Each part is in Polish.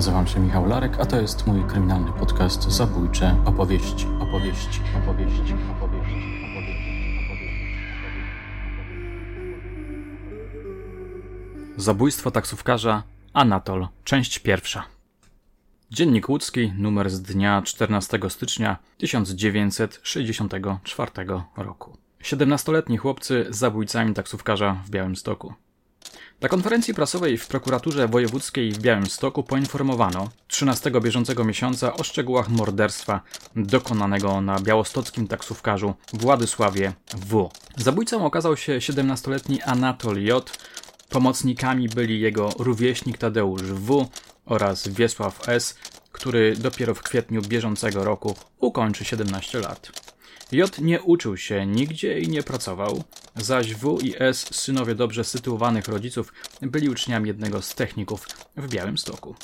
Nazywam się Michał Larek, a to jest mój kryminalny podcast Zabójcze opowieści, opowieści, opowieści, opowieści, Zabójstwo taksówkarza Anatol, część pierwsza. Dziennik łódzki, numer z dnia 14 stycznia 1964 roku. 17-letni chłopcy zabójcami taksówkarza w Białymstoku. Na konferencji prasowej w prokuraturze wojewódzkiej w Białymstoku poinformowano 13 bieżącego miesiąca o szczegółach morderstwa dokonanego na białostockim taksówkarzu Władysławie W. Zabójcą okazał się 17-letni Anatol J. Pomocnikami byli jego rówieśnik Tadeusz W. oraz Wiesław S., który dopiero w kwietniu bieżącego roku ukończy 17 lat. J nie uczył się nigdzie i nie pracował, zaś W i S, synowie dobrze sytuowanych rodziców, byli uczniami jednego z techników w Białymstoku.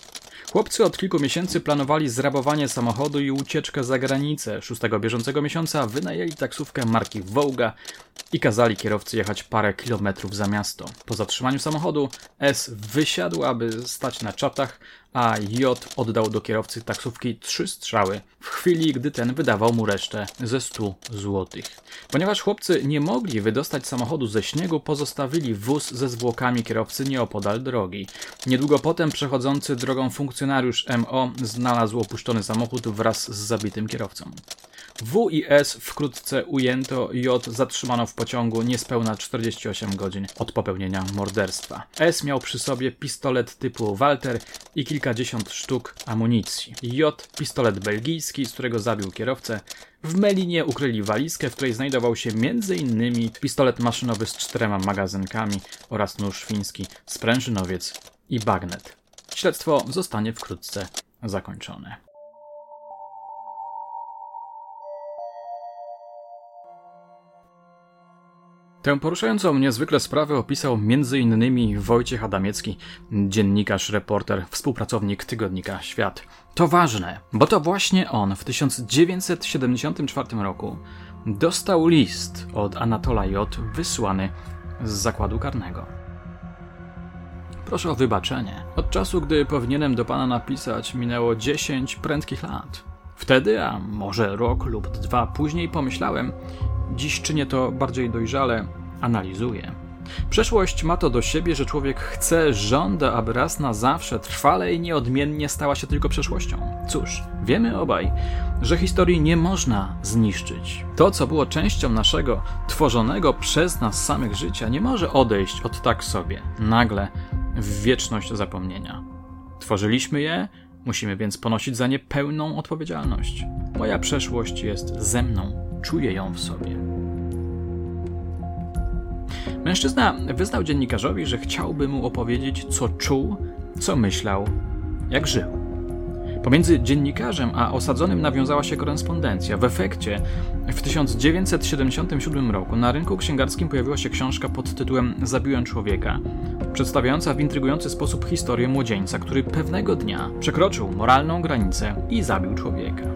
Chłopcy od kilku miesięcy planowali zrabowanie samochodu i ucieczkę za granicę. Szóstego bieżącego miesiąca wynajęli taksówkę marki Wołga i kazali kierowcy jechać parę kilometrów za miasto. Po zatrzymaniu samochodu S wysiadł, aby stać na czatach, a J oddał do kierowcy taksówki trzy strzały w chwili, gdy ten wydawał mu resztę ze 100 złotych. Ponieważ chłopcy nie mogli wydostać samochodu ze śniegu, pozostawili wóz ze zwłokami kierowcy nieopodal drogi. Niedługo potem przechodzący drogą funkcjonariusz MO znalazł opuszczony samochód wraz z zabitym kierowcą. W i S wkrótce ujęto, J zatrzymano w pociągu niespełna 48 godzin od popełnienia morderstwa. S miał przy sobie pistolet typu Walter i kilkadziesiąt sztuk amunicji. J pistolet belgijski, z którego zabił kierowcę. W Melinie ukryli walizkę, w której znajdował się m.in. pistolet maszynowy z czterema magazynkami oraz nóż fiński, sprężynowiec i bagnet. Śledztwo zostanie wkrótce zakończone. Tę poruszającą niezwykle sprawę opisał m.in. Wojciech Adamiecki, dziennikarz, reporter, współpracownik tygodnika Świat. To ważne, bo to właśnie on w 1974 roku dostał list od Anatola J. wysłany z zakładu karnego. Proszę o wybaczenie. Od czasu, gdy powinienem do pana napisać, minęło 10 prędkich lat. Wtedy, a może rok lub dwa później, pomyślałem, Dziś czynię to bardziej dojrzale, analizuję. Przeszłość ma to do siebie, że człowiek chce, żąda, aby raz na zawsze, trwale i nieodmiennie stała się tylko przeszłością. Cóż, wiemy obaj, że historii nie można zniszczyć. To, co było częścią naszego tworzonego przez nas samych życia, nie może odejść od tak sobie, nagle, w wieczność zapomnienia. Tworzyliśmy je, musimy więc ponosić za nie pełną odpowiedzialność. Moja przeszłość jest ze mną czuje ją w sobie. Mężczyzna wyznał dziennikarzowi, że chciałby mu opowiedzieć, co czuł, co myślał, jak żył. Pomiędzy dziennikarzem a osadzonym nawiązała się korespondencja. W efekcie w 1977 roku na rynku księgarskim pojawiła się książka pod tytułem Zabiłem człowieka, przedstawiająca w intrygujący sposób historię młodzieńca, który pewnego dnia przekroczył moralną granicę i zabił człowieka.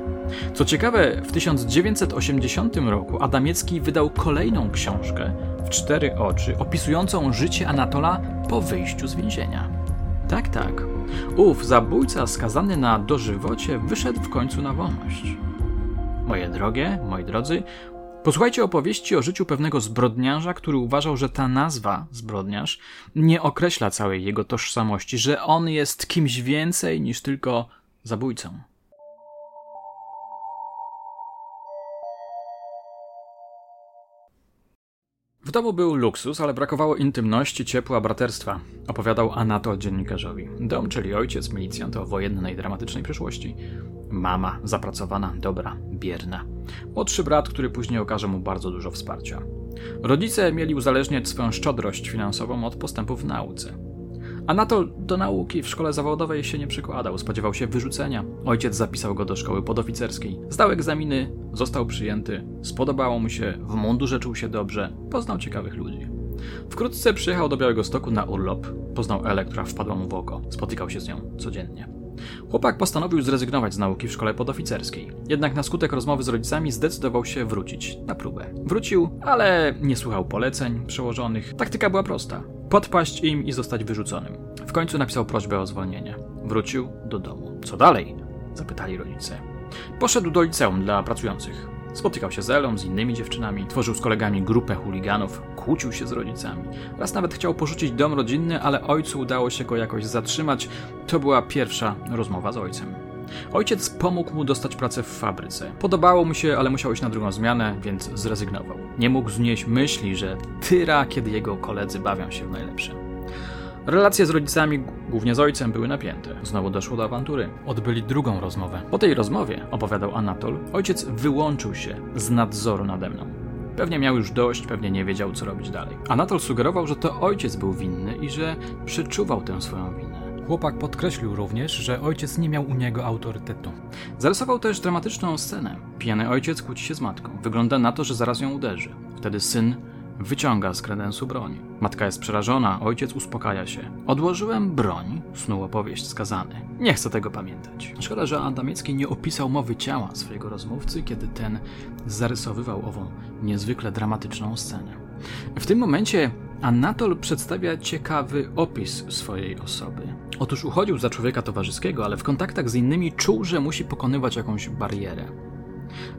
Co ciekawe, w 1980 roku Adamiecki wydał kolejną książkę w cztery oczy, opisującą życie Anatola po wyjściu z więzienia. Tak, tak. Ów zabójca skazany na dożywocie wyszedł w końcu na wolność. Moje drogie, moi drodzy, posłuchajcie opowieści o życiu pewnego zbrodniarza, który uważał, że ta nazwa, zbrodniarz, nie określa całej jego tożsamości, że on jest kimś więcej niż tylko zabójcą. W domu był luksus, ale brakowało intymności, ciepła, braterstwa, opowiadał Anatol dziennikarzowi. Dom, czyli ojciec, milicjant o wojennej, dramatycznej przeszłości. Mama, zapracowana, dobra, bierna. Młodszy brat, który później okaże mu bardzo dużo wsparcia. Rodzice mieli uzależniać swoją szczodrość finansową od postępów w nauce. Anatol do nauki w szkole zawodowej się nie przykładał, spodziewał się wyrzucenia. Ojciec zapisał go do szkoły podoficerskiej. Zdał egzaminy, został przyjęty, spodobało mu się, w mundurze czuł się dobrze, poznał ciekawych ludzi. Wkrótce przyjechał do Białego Stoku na urlop. Poznał Elę, która wpadła mu w oko. Spotykał się z nią codziennie. Chłopak postanowił zrezygnować z nauki w szkole podoficerskiej. Jednak na skutek rozmowy z rodzicami zdecydował się wrócić na próbę. Wrócił, ale nie słuchał poleceń przełożonych. Taktyka była prosta podpaść im i zostać wyrzuconym. W końcu napisał prośbę o zwolnienie. Wrócił do domu. Co dalej? Zapytali rodzice. Poszedł do liceum dla pracujących. Spotykał się z Elą, z innymi dziewczynami, tworzył z kolegami grupę chuliganów, kłócił się z rodzicami. Raz nawet chciał porzucić dom rodzinny, ale ojcu udało się go jakoś zatrzymać. To była pierwsza rozmowa z ojcem. Ojciec pomógł mu dostać pracę w fabryce. Podobało mu się, ale musiał iść na drugą zmianę, więc zrezygnował. Nie mógł znieść myśli, że tyra, kiedy jego koledzy bawią się w najlepsze. Relacje z rodzicami, głównie z ojcem, były napięte. Znowu doszło do awantury. Odbyli drugą rozmowę. Po tej rozmowie, opowiadał Anatol, ojciec wyłączył się z nadzoru nade mną. Pewnie miał już dość, pewnie nie wiedział, co robić dalej. Anatol sugerował, że to ojciec był winny i że przeczuwał tę swoją winę. Chłopak podkreślił również, że ojciec nie miał u niego autorytetu. Zarysował też dramatyczną scenę. Pijany ojciec kłóci się z matką. Wygląda na to, że zaraz ją uderzy. Wtedy syn wyciąga z kredensu broń. Matka jest przerażona, ojciec uspokaja się. Odłożyłem broń, snuł opowieść skazany. Nie chcę tego pamiętać. Szkoda, że Adamiecki nie opisał mowy ciała swojego rozmówcy, kiedy ten zarysowywał ową niezwykle dramatyczną scenę. W tym momencie Anatol przedstawia ciekawy opis swojej osoby. Otóż uchodził za człowieka towarzyskiego, ale w kontaktach z innymi czuł, że musi pokonywać jakąś barierę.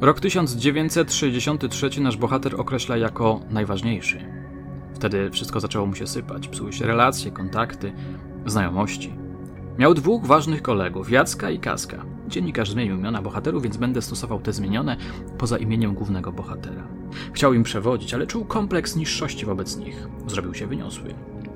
Rok 1963 nasz bohater określa jako najważniejszy. Wtedy wszystko zaczęło mu się sypać, psuły się relacje, kontakty, znajomości. Miał dwóch ważnych kolegów, Jacka i Kaska. Dziennikarz zmienił imiona bohaterów, więc będę stosował te zmienione poza imieniem głównego bohatera. Chciał im przewodzić, ale czuł kompleks niższości wobec nich. Zrobił się wyniosły.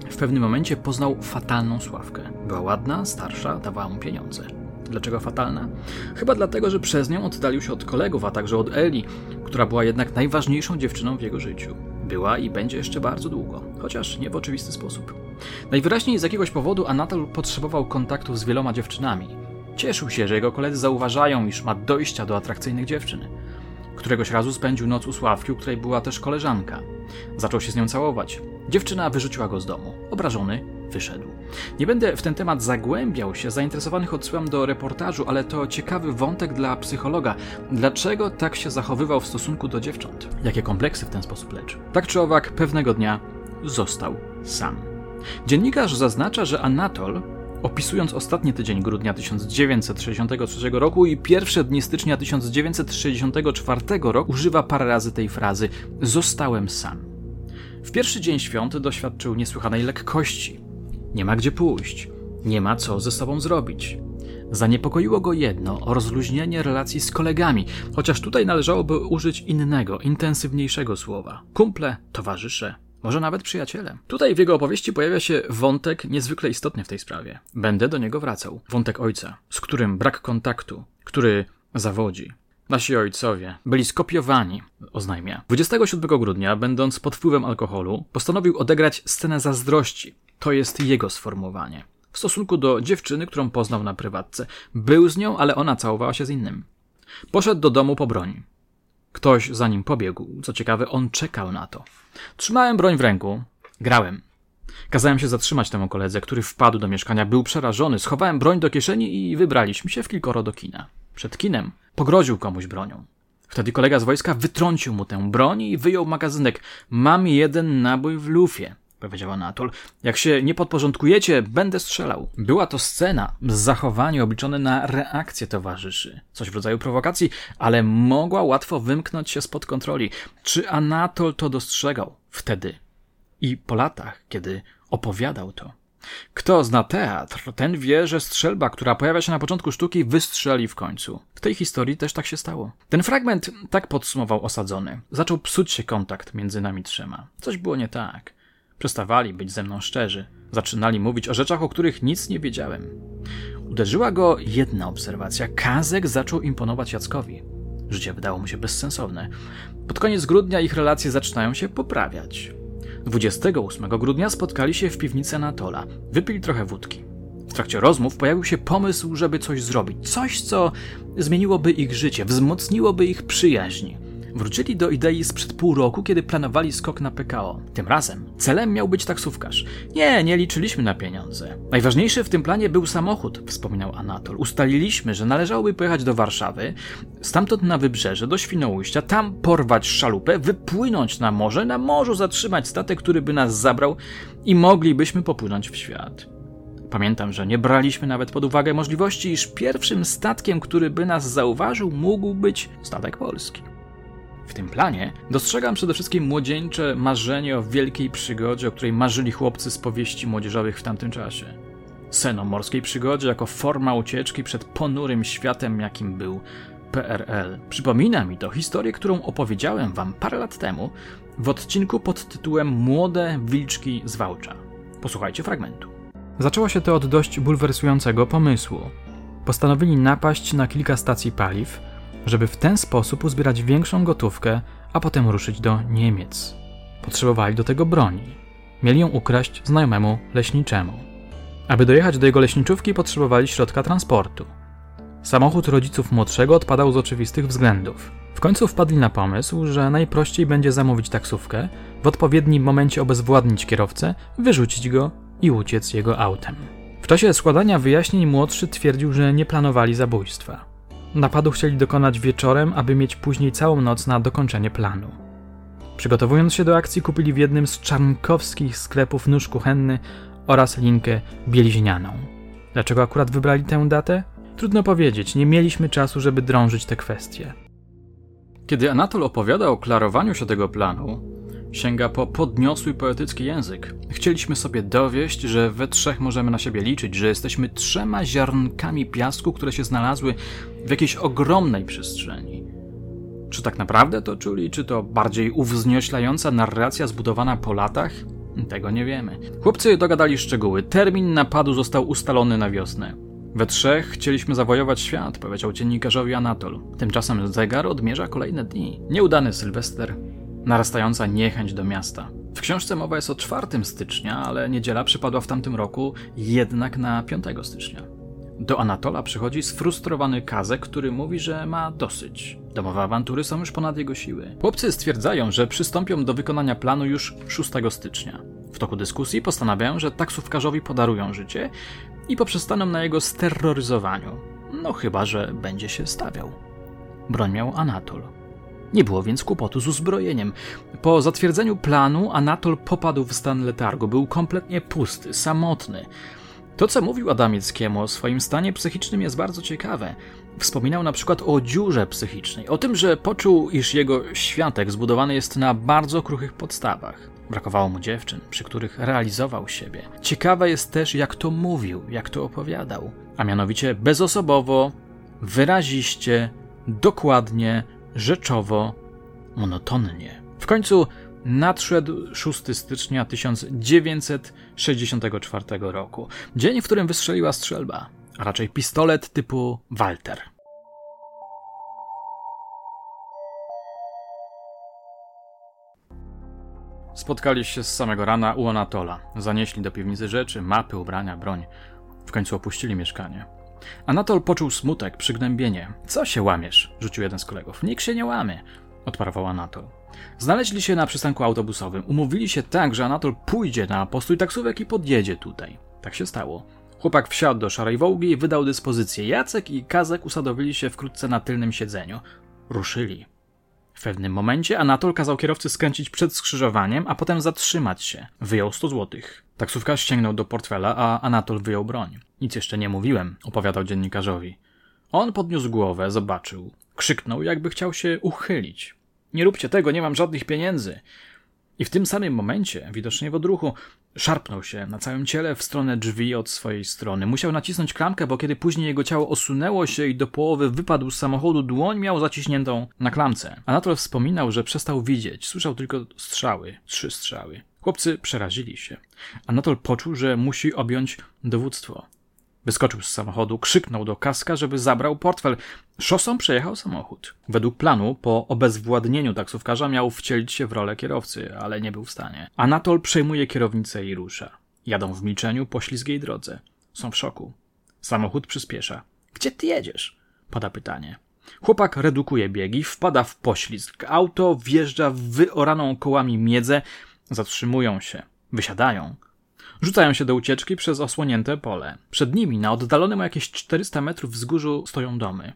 W pewnym momencie poznał fatalną Sławkę. Była ładna, starsza, dawała mu pieniądze. Dlaczego fatalna? Chyba dlatego, że przez nią oddalił się od kolegów, a także od Eli, która była jednak najważniejszą dziewczyną w jego życiu. Była i będzie jeszcze bardzo długo, chociaż nie w oczywisty sposób. Najwyraźniej z jakiegoś powodu Anatol potrzebował kontaktów z wieloma dziewczynami. Cieszył się, że jego koledzy zauważają, iż ma dojścia do atrakcyjnych dziewczyn. Któregoś razu spędził noc u Sławki, u której była też koleżanka. Zaczął się z nią całować. Dziewczyna wyrzuciła go z domu. Obrażony, wyszedł. Nie będę w ten temat zagłębiał się, zainteresowanych odsyłam do reportażu, ale to ciekawy wątek dla psychologa. Dlaczego tak się zachowywał w stosunku do dziewcząt? Jakie kompleksy w ten sposób leczył? Tak czy owak, pewnego dnia został sam. Dziennikarz zaznacza, że Anatol Opisując ostatni tydzień grudnia 1963 roku i pierwsze dni stycznia 1964 roku, używa parę razy tej frazy: Zostałem sam. W pierwszy dzień świąt doświadczył niesłychanej lekkości. Nie ma gdzie pójść, nie ma co ze sobą zrobić. Zaniepokoiło go jedno rozluźnienie relacji z kolegami, chociaż tutaj należałoby użyć innego, intensywniejszego słowa. Kumple, towarzysze, może nawet przyjaciele. Tutaj w jego opowieści pojawia się wątek niezwykle istotny w tej sprawie. Będę do niego wracał. Wątek ojca, z którym brak kontaktu, który zawodzi. Nasi ojcowie byli skopiowani, oznajmia. 27 grudnia, będąc pod wpływem alkoholu, postanowił odegrać scenę zazdrości. To jest jego sformułowanie. W stosunku do dziewczyny, którą poznał na prywatce. Był z nią, ale ona całowała się z innym. Poszedł do domu po broń. Ktoś za nim pobiegł. Co ciekawe, on czekał na to. Trzymałem broń w ręku. Grałem. Kazałem się zatrzymać temu koledze, który wpadł do mieszkania. Był przerażony. Schowałem broń do kieszeni i wybraliśmy się w kilkoro do kina. Przed kinem pogroził komuś bronią. Wtedy kolega z wojska wytrącił mu tę broń i wyjął magazynek. Mam jeden nabój w lufie powiedział Anatol. Jak się nie podporządkujecie, będę strzelał. Była to scena, zachowanie obliczone na reakcję towarzyszy. Coś w rodzaju prowokacji, ale mogła łatwo wymknąć się spod kontroli. Czy Anatol to dostrzegał wtedy? I po latach, kiedy opowiadał to. Kto zna teatr, ten wie, że strzelba, która pojawia się na początku sztuki, wystrzeli w końcu. W tej historii też tak się stało. Ten fragment tak podsumował osadzony. Zaczął psuć się kontakt między nami trzema. Coś było nie tak. Przestawali być ze mną szczerzy. Zaczynali mówić o rzeczach, o których nic nie wiedziałem. Uderzyła go jedna obserwacja. Kazek zaczął imponować Jackowi. Życie wydało mu się bezsensowne. Pod koniec grudnia ich relacje zaczynają się poprawiać. 28 grudnia spotkali się w piwnicy Anatola. Wypili trochę wódki. W trakcie rozmów pojawił się pomysł, żeby coś zrobić. Coś, co zmieniłoby ich życie, wzmocniłoby ich przyjaźń. Wrócili do idei sprzed pół roku, kiedy planowali skok na PKO. Tym razem celem miał być taksówkarz. Nie, nie liczyliśmy na pieniądze. Najważniejszy w tym planie był samochód, wspominał Anatol. Ustaliliśmy, że należałoby pojechać do Warszawy, stamtąd na wybrzeże, do Świnoujścia, tam porwać szalupę, wypłynąć na morze, na morzu zatrzymać statek, który by nas zabrał i moglibyśmy popłynąć w świat. Pamiętam, że nie braliśmy nawet pod uwagę możliwości, iż pierwszym statkiem, który by nas zauważył, mógł być statek polski. W tym planie dostrzegam przede wszystkim młodzieńcze marzenie o wielkiej przygodzie, o której marzyli chłopcy z powieści młodzieżowych w tamtym czasie. Sen o morskiej przygodzie jako forma ucieczki przed ponurym światem, jakim był PRL. Przypomina mi to historię, którą opowiedziałem wam parę lat temu w odcinku pod tytułem Młode wilczki z Wałcza. Posłuchajcie fragmentu. Zaczęło się to od dość bulwersującego pomysłu. Postanowili napaść na kilka stacji paliw, żeby w ten sposób uzbierać większą gotówkę, a potem ruszyć do Niemiec. Potrzebowali do tego broni. Mieli ją ukraść znajomemu leśniczemu. Aby dojechać do jego leśniczówki, potrzebowali środka transportu. Samochód rodziców młodszego odpadał z oczywistych względów. W końcu wpadli na pomysł, że najprościej będzie zamówić taksówkę, w odpowiednim momencie obezwładnić kierowcę, wyrzucić go i uciec jego autem. W czasie składania wyjaśnień młodszy twierdził, że nie planowali zabójstwa. Napadu chcieli dokonać wieczorem, aby mieć później całą noc na dokończenie planu. Przygotowując się do akcji, kupili w jednym z czarnkowskich sklepów nóż kuchenny oraz linkę bieliźnianą. Dlaczego akurat wybrali tę datę? Trudno powiedzieć, nie mieliśmy czasu, żeby drążyć te kwestie. Kiedy Anatol opowiada o klarowaniu się tego planu, sięga po podniosły poetycki język. Chcieliśmy sobie dowieść, że we trzech możemy na siebie liczyć, że jesteśmy trzema ziarnkami piasku, które się znalazły w jakiejś ogromnej przestrzeni. Czy tak naprawdę to czuli, czy to bardziej uwznioślająca narracja zbudowana po latach? Tego nie wiemy. Chłopcy dogadali szczegóły. Termin napadu został ustalony na wiosnę. We trzech chcieliśmy zawojować świat, powiedział dziennikarzowi Anatol. Tymczasem zegar odmierza kolejne dni. Nieudany Sylwester, narastająca niechęć do miasta. W książce mowa jest o 4 stycznia, ale niedziela przypadła w tamtym roku jednak na 5 stycznia. Do Anatola przychodzi sfrustrowany Kazek, który mówi, że ma dosyć. Domowe awantury są już ponad jego siły. Chłopcy stwierdzają, że przystąpią do wykonania planu już 6 stycznia. W toku dyskusji postanawiają, że taksówkarzowi podarują życie i poprzestaną na jego steroryzowaniu. No chyba, że będzie się stawiał. Broń miał Anatol. Nie było więc kłopotu z uzbrojeniem. Po zatwierdzeniu planu Anatol popadł w stan letargu. Był kompletnie pusty, samotny. To, co mówił Adamieckiemu o swoim stanie psychicznym, jest bardzo ciekawe. Wspominał na przykład o dziurze psychicznej, o tym, że poczuł, iż jego światek zbudowany jest na bardzo kruchych podstawach. Brakowało mu dziewczyn, przy których realizował siebie. Ciekawe jest też, jak to mówił, jak to opowiadał, a mianowicie bezosobowo, wyraziście, dokładnie, rzeczowo, monotonnie. W końcu nadszedł 6 stycznia 1964 roku, dzień, w którym wystrzeliła strzelba, a raczej pistolet typu Walter. Spotkali się z samego rana u Anatola. Zanieśli do piwnicy rzeczy, mapy, ubrania, broń. W końcu opuścili mieszkanie. Anatol poczuł smutek, przygnębienie. Co się łamiesz? rzucił jeden z kolegów. Nikt się nie łamie, odparował Anatol. Znaleźli się na przystanku autobusowym. Umówili się tak, że Anatol pójdzie na postój taksówek i podjedzie tutaj. Tak się stało. Chłopak wsiadł do szarej wołgi i wydał dyspozycję. Jacek i Kazek usadowili się wkrótce na tylnym siedzeniu. Ruszyli. W pewnym momencie Anatol kazał kierowcy skręcić przed skrzyżowaniem, a potem zatrzymać się. Wyjął 100 złotych. Taksówka ściągnął do portfela, a Anatol wyjął broń. Nic jeszcze nie mówiłem, opowiadał dziennikarzowi. On podniósł głowę, zobaczył. Krzyknął, jakby chciał się uchylić. Nie róbcie tego, nie mam żadnych pieniędzy. I w tym samym momencie, widocznie w odruchu, szarpnął się na całym ciele w stronę drzwi od swojej strony. Musiał nacisnąć klamkę, bo kiedy później jego ciało osunęło się i do połowy wypadł z samochodu, dłoń miał zaciśniętą na klamce. Anatol wspominał, że przestał widzieć, słyszał tylko strzały, trzy strzały. Chłopcy przerazili się. Anatol poczuł, że musi objąć dowództwo. Wyskoczył z samochodu, krzyknął do kaska, żeby zabrał portfel. Szosą przejechał samochód. Według planu, po obezwładnieniu taksówkarza miał wcielić się w rolę kierowcy, ale nie był w stanie. Anatol przejmuje kierownicę i rusza. Jadą w milczeniu po ślizgiej drodze. Są w szoku. Samochód przyspiesza. Gdzie ty jedziesz? Pada pytanie. Chłopak redukuje biegi, wpada w poślizg. Auto wjeżdża w wyoraną kołami miedzę. Zatrzymują się. Wysiadają. Rzucają się do ucieczki przez osłonięte pole. Przed nimi, na oddalonym o jakieś 400 metrów wzgórzu, stoją domy.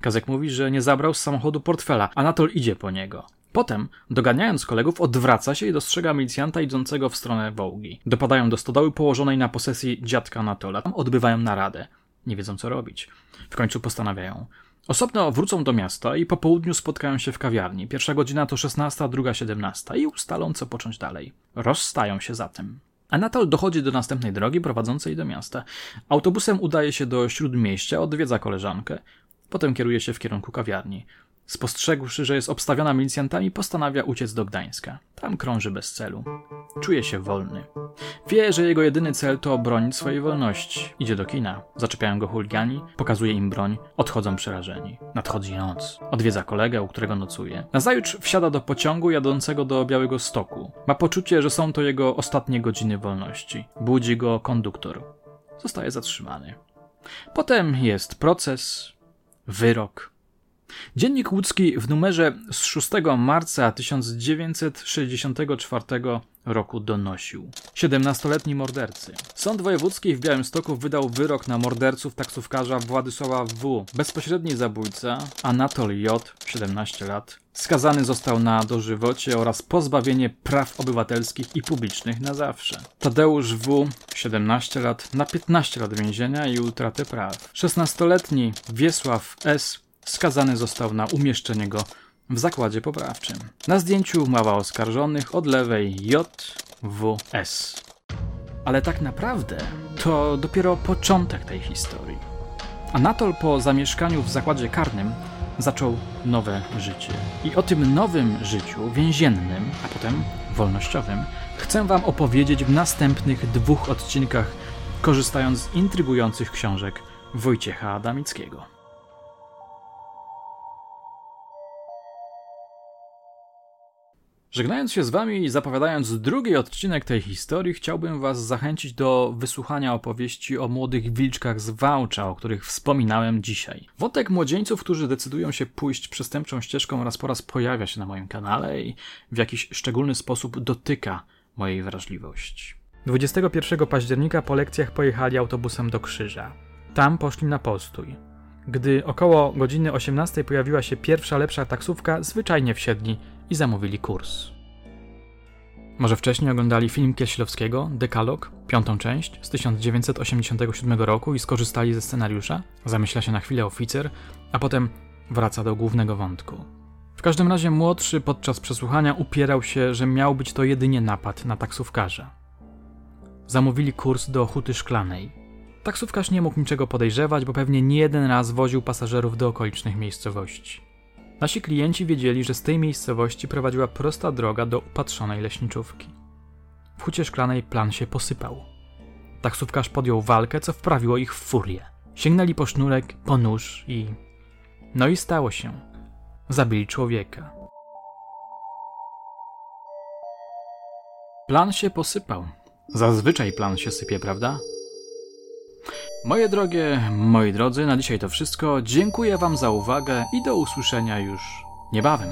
Kazek mówi, że nie zabrał z samochodu portfela. Anatol idzie po niego. Potem, doganiając kolegów, odwraca się i dostrzega milicjanta idącego w stronę Wołgi. Dopadają do stodoły położonej na posesji dziadka Anatola. Tam odbywają naradę. Nie wiedzą co robić. W końcu postanawiają. Osobno wrócą do miasta i po południu spotkają się w kawiarni. Pierwsza godzina to 16, druga 17 i ustalą co począć dalej. Rozstają się zatem. Anatol dochodzi do następnej drogi prowadzącej do miasta. Autobusem udaje się do śródmieścia, odwiedza koleżankę. Potem kieruje się w kierunku kawiarni. Spostrzegłszy, że jest obstawiona milicjantami, postanawia uciec do Gdańska. Tam krąży bez celu. Czuje się wolny. Wie, że jego jedyny cel to obronić swojej wolności. Idzie do kina. Zaczepiają go chuligani, pokazuje im broń, odchodzą przerażeni. Nadchodzi noc. Odwiedza kolegę, u którego nocuje. Nazajutrz wsiada do pociągu jadącego do Białego Stoku. Ma poczucie, że są to jego ostatnie godziny wolności. Budzi go konduktor. Zostaje zatrzymany. Potem jest proces, wyrok, Dziennik łódzki w numerze z 6 marca 1964 roku donosił. 17-letni mordercy. Sąd Wojewódzki w Białymstoku wydał wyrok na morderców taksówkarza Władysława W. Bezpośredni zabójca Anatol J. 17 lat. Skazany został na dożywocie oraz pozbawienie praw obywatelskich i publicznych na zawsze. Tadeusz W. 17 lat na 15 lat więzienia i utratę praw. 16-letni Wiesław S skazany został na umieszczenie go w zakładzie poprawczym. Na zdjęciu mała oskarżonych od lewej JWS. Ale tak naprawdę to dopiero początek tej historii. Anatol po zamieszkaniu w zakładzie karnym zaczął nowe życie. I o tym nowym życiu więziennym, a potem wolnościowym, chcę Wam opowiedzieć w następnych dwóch odcinkach, korzystając z intrygujących książek Wojciecha Adamickiego. Żegnając się z Wami i zapowiadając drugi odcinek tej historii, chciałbym Was zachęcić do wysłuchania opowieści o młodych wilczkach z Wałcza, o których wspominałem dzisiaj. Wątek młodzieńców, którzy decydują się pójść przestępczą ścieżką, raz po raz pojawia się na moim kanale i w jakiś szczególny sposób dotyka mojej wrażliwości. 21 października po lekcjach pojechali autobusem do Krzyża. Tam poszli na postój. Gdy około godziny 18 pojawiła się pierwsza lepsza taksówka, zwyczajnie wsiedli i zamówili kurs. Może wcześniej oglądali film Kieślowskiego, Dekalog, piątą część z 1987 roku i skorzystali ze scenariusza? Zamyśla się na chwilę oficer, a potem wraca do głównego wątku. W każdym razie młodszy podczas przesłuchania upierał się, że miał być to jedynie napad na taksówkarza. Zamówili kurs do Huty Szklanej. Taksówkarz nie mógł niczego podejrzewać, bo pewnie nie jeden raz woził pasażerów do okolicznych miejscowości. Nasi klienci wiedzieli, że z tej miejscowości prowadziła prosta droga do upatrzonej leśniczówki. W hucie szklanej plan się posypał. Taksówkarz podjął walkę, co wprawiło ich w furię. Sięgnęli po sznurek, po nóż i... No i stało się. Zabili człowieka. Plan się posypał. Zazwyczaj plan się sypie, prawda? Moje drogie, moi drodzy, na dzisiaj to wszystko. Dziękuję Wam za uwagę i do usłyszenia już niebawem.